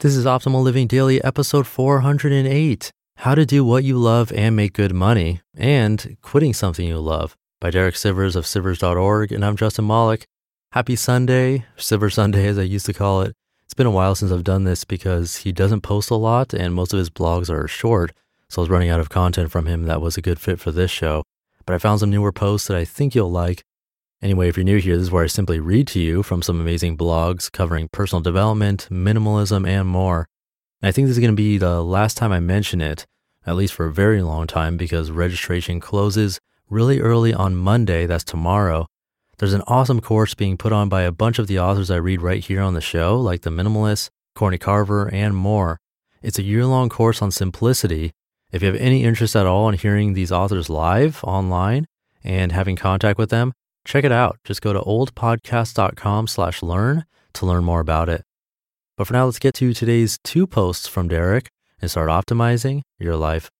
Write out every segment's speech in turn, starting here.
This is Optimal Living Daily, episode 408 How to Do What You Love and Make Good Money, and Quitting Something You Love by Derek Sivers of Sivers.org. And I'm Justin Malik. Happy Sunday, Sivers Sunday, as I used to call it. It's been a while since I've done this because he doesn't post a lot and most of his blogs are short. So I was running out of content from him that was a good fit for this show. But I found some newer posts that I think you'll like. Anyway, if you're new here, this is where I simply read to you from some amazing blogs covering personal development, minimalism, and more. And I think this is going to be the last time I mention it, at least for a very long time, because registration closes really early on Monday. That's tomorrow. There's an awesome course being put on by a bunch of the authors I read right here on the show, like The Minimalist, Courtney Carver, and more. It's a year long course on simplicity. If you have any interest at all in hearing these authors live online and having contact with them, check it out. Just go to oldpodcast.com slash learn to learn more about it. But for now, let's get to today's two posts from Derek and start optimizing your life.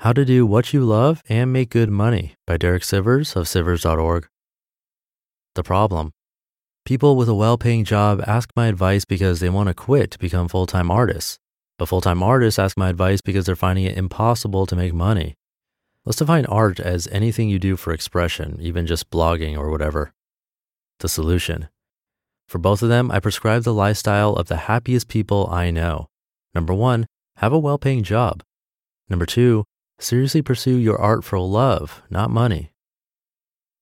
How to Do What You Love and Make Good Money by Derek Sivers of Sivers.org. The problem. People with a well paying job ask my advice because they want to quit to become full time artists. But full time artists ask my advice because they're finding it impossible to make money. Let's define art as anything you do for expression, even just blogging or whatever. The solution. For both of them, I prescribe the lifestyle of the happiest people I know. Number one, have a well paying job. Number two, seriously pursue your art for love, not money.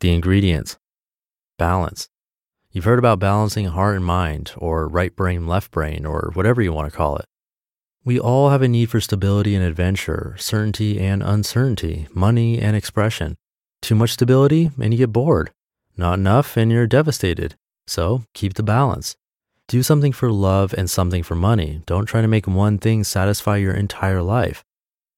The ingredients balance. You've heard about balancing heart and mind, or right brain, left brain, or whatever you want to call it. We all have a need for stability and adventure, certainty and uncertainty, money and expression. Too much stability and you get bored. Not enough and you're devastated. So keep the balance. Do something for love and something for money. Don't try to make one thing satisfy your entire life.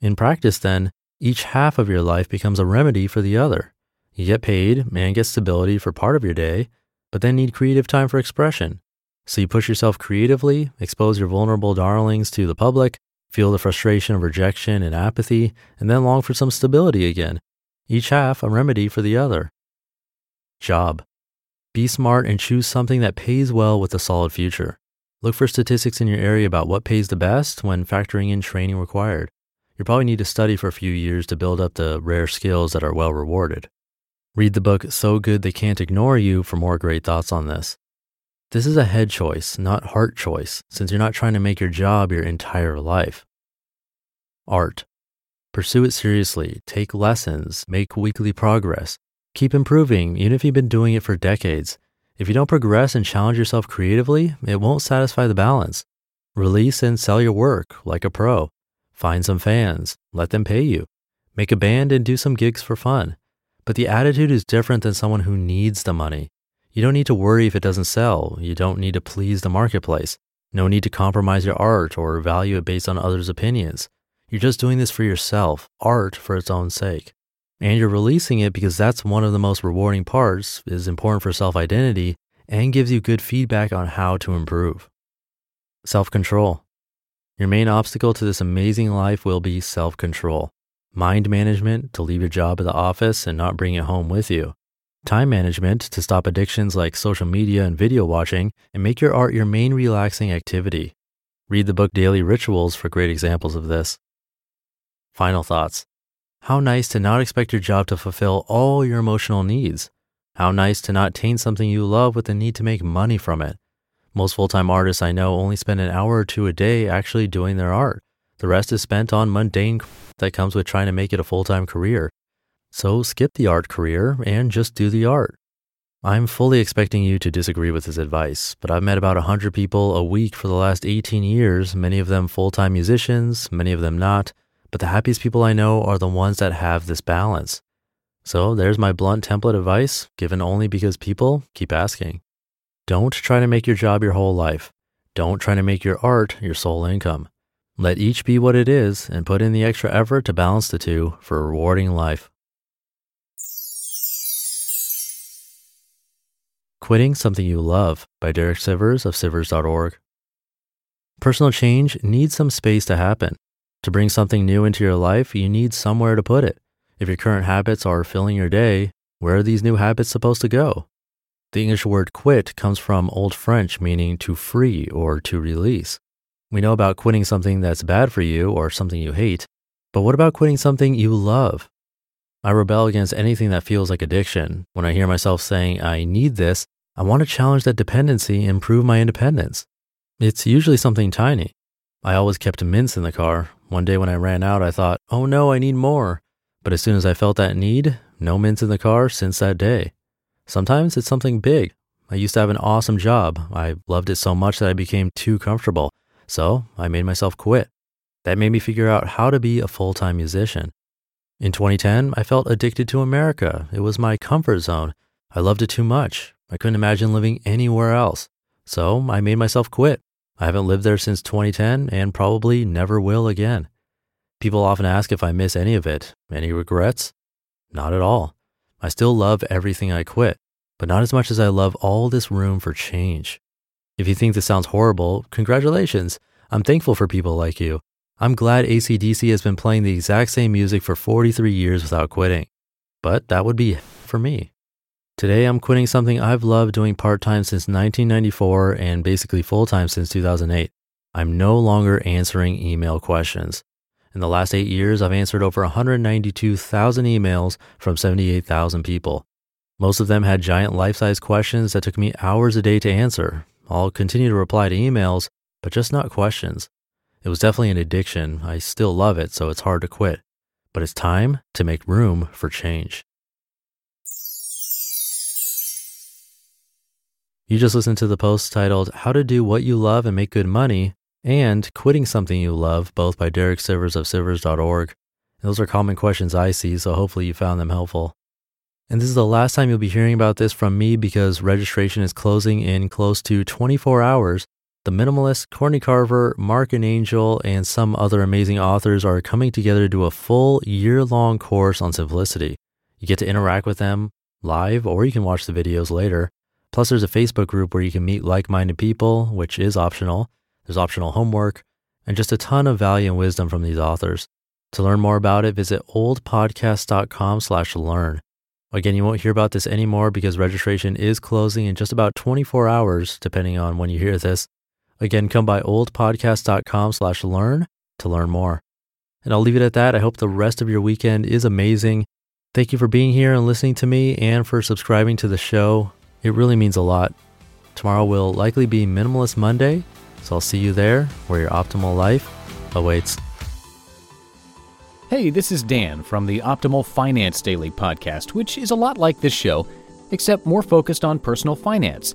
In practice, then, each half of your life becomes a remedy for the other. You get paid and get stability for part of your day, but then need creative time for expression. So you push yourself creatively, expose your vulnerable darlings to the public, feel the frustration of rejection and apathy, and then long for some stability again. Each half a remedy for the other. Job. Be smart and choose something that pays well with a solid future. Look for statistics in your area about what pays the best when factoring in training required. You probably need to study for a few years to build up the rare skills that are well rewarded. Read the book So Good They Can't Ignore You for more great thoughts on this. This is a head choice, not heart choice, since you're not trying to make your job your entire life. Art. Pursue it seriously, take lessons, make weekly progress. Keep improving, even if you've been doing it for decades. If you don't progress and challenge yourself creatively, it won't satisfy the balance. Release and sell your work like a pro. Find some fans, let them pay you. Make a band and do some gigs for fun. But the attitude is different than someone who needs the money. You don't need to worry if it doesn't sell. You don't need to please the marketplace. No need to compromise your art or value it based on others' opinions. You're just doing this for yourself, art for its own sake. And you're releasing it because that's one of the most rewarding parts, is important for self-identity, and gives you good feedback on how to improve. Self-control. Your main obstacle to this amazing life will be self-control. Mind management to leave your job at the office and not bring it home with you time management to stop addictions like social media and video watching, and make your art your main relaxing activity. Read the book Daily Rituals for great examples of this. Final thoughts. How nice to not expect your job to fulfill all your emotional needs. How nice to not taint something you love with the need to make money from it. Most full time artists I know only spend an hour or two a day actually doing their art. The rest is spent on mundane that comes with trying to make it a full time career. So skip the art career and just do the art. I'm fully expecting you to disagree with this advice, but I've met about 100 people a week for the last 18 years, many of them full time musicians, many of them not. But the happiest people I know are the ones that have this balance. So there's my blunt template advice, given only because people keep asking. Don't try to make your job your whole life. Don't try to make your art your sole income. Let each be what it is and put in the extra effort to balance the two for a rewarding life. Quitting Something You Love by Derek Sivers of Sivers.org. Personal change needs some space to happen. To bring something new into your life, you need somewhere to put it. If your current habits are filling your day, where are these new habits supposed to go? The English word quit comes from Old French meaning to free or to release. We know about quitting something that's bad for you or something you hate, but what about quitting something you love? I rebel against anything that feels like addiction. When I hear myself saying, I need this, I want to challenge that dependency and prove my independence. It's usually something tiny. I always kept mints in the car. One day when I ran out, I thought, oh no, I need more. But as soon as I felt that need, no mints in the car since that day. Sometimes it's something big. I used to have an awesome job. I loved it so much that I became too comfortable. So I made myself quit. That made me figure out how to be a full time musician. In 2010, I felt addicted to America. It was my comfort zone. I loved it too much. I couldn't imagine living anywhere else. So I made myself quit. I haven't lived there since 2010 and probably never will again. People often ask if I miss any of it. Any regrets? Not at all. I still love everything I quit, but not as much as I love all this room for change. If you think this sounds horrible, congratulations. I'm thankful for people like you. I'm glad ACDC has been playing the exact same music for 43 years without quitting. But that would be for me. Today, I'm quitting something I've loved doing part time since 1994 and basically full time since 2008. I'm no longer answering email questions. In the last eight years, I've answered over 192,000 emails from 78,000 people. Most of them had giant life size questions that took me hours a day to answer. I'll continue to reply to emails, but just not questions. It was definitely an addiction. I still love it, so it's hard to quit. But it's time to make room for change. You just listened to the post titled How to Do What You Love and Make Good Money and Quitting Something You Love, both by Derek Sivers of Sivers.org. Those are common questions I see, so hopefully you found them helpful. And this is the last time you'll be hearing about this from me because registration is closing in close to 24 hours. The Minimalist, Courtney Carver, Mark and Angel, and some other amazing authors are coming together to do a full year long course on simplicity. You get to interact with them live, or you can watch the videos later. Plus, there's a Facebook group where you can meet like minded people, which is optional. There's optional homework and just a ton of value and wisdom from these authors. To learn more about it, visit oldpodcast.com slash learn. Again, you won't hear about this anymore because registration is closing in just about 24 hours, depending on when you hear this. Again, come by oldpodcast.com slash learn to learn more. And I'll leave it at that. I hope the rest of your weekend is amazing. Thank you for being here and listening to me and for subscribing to the show. It really means a lot. Tomorrow will likely be Minimalist Monday, so I'll see you there where your optimal life awaits. Hey, this is Dan from the Optimal Finance Daily podcast, which is a lot like this show, except more focused on personal finance.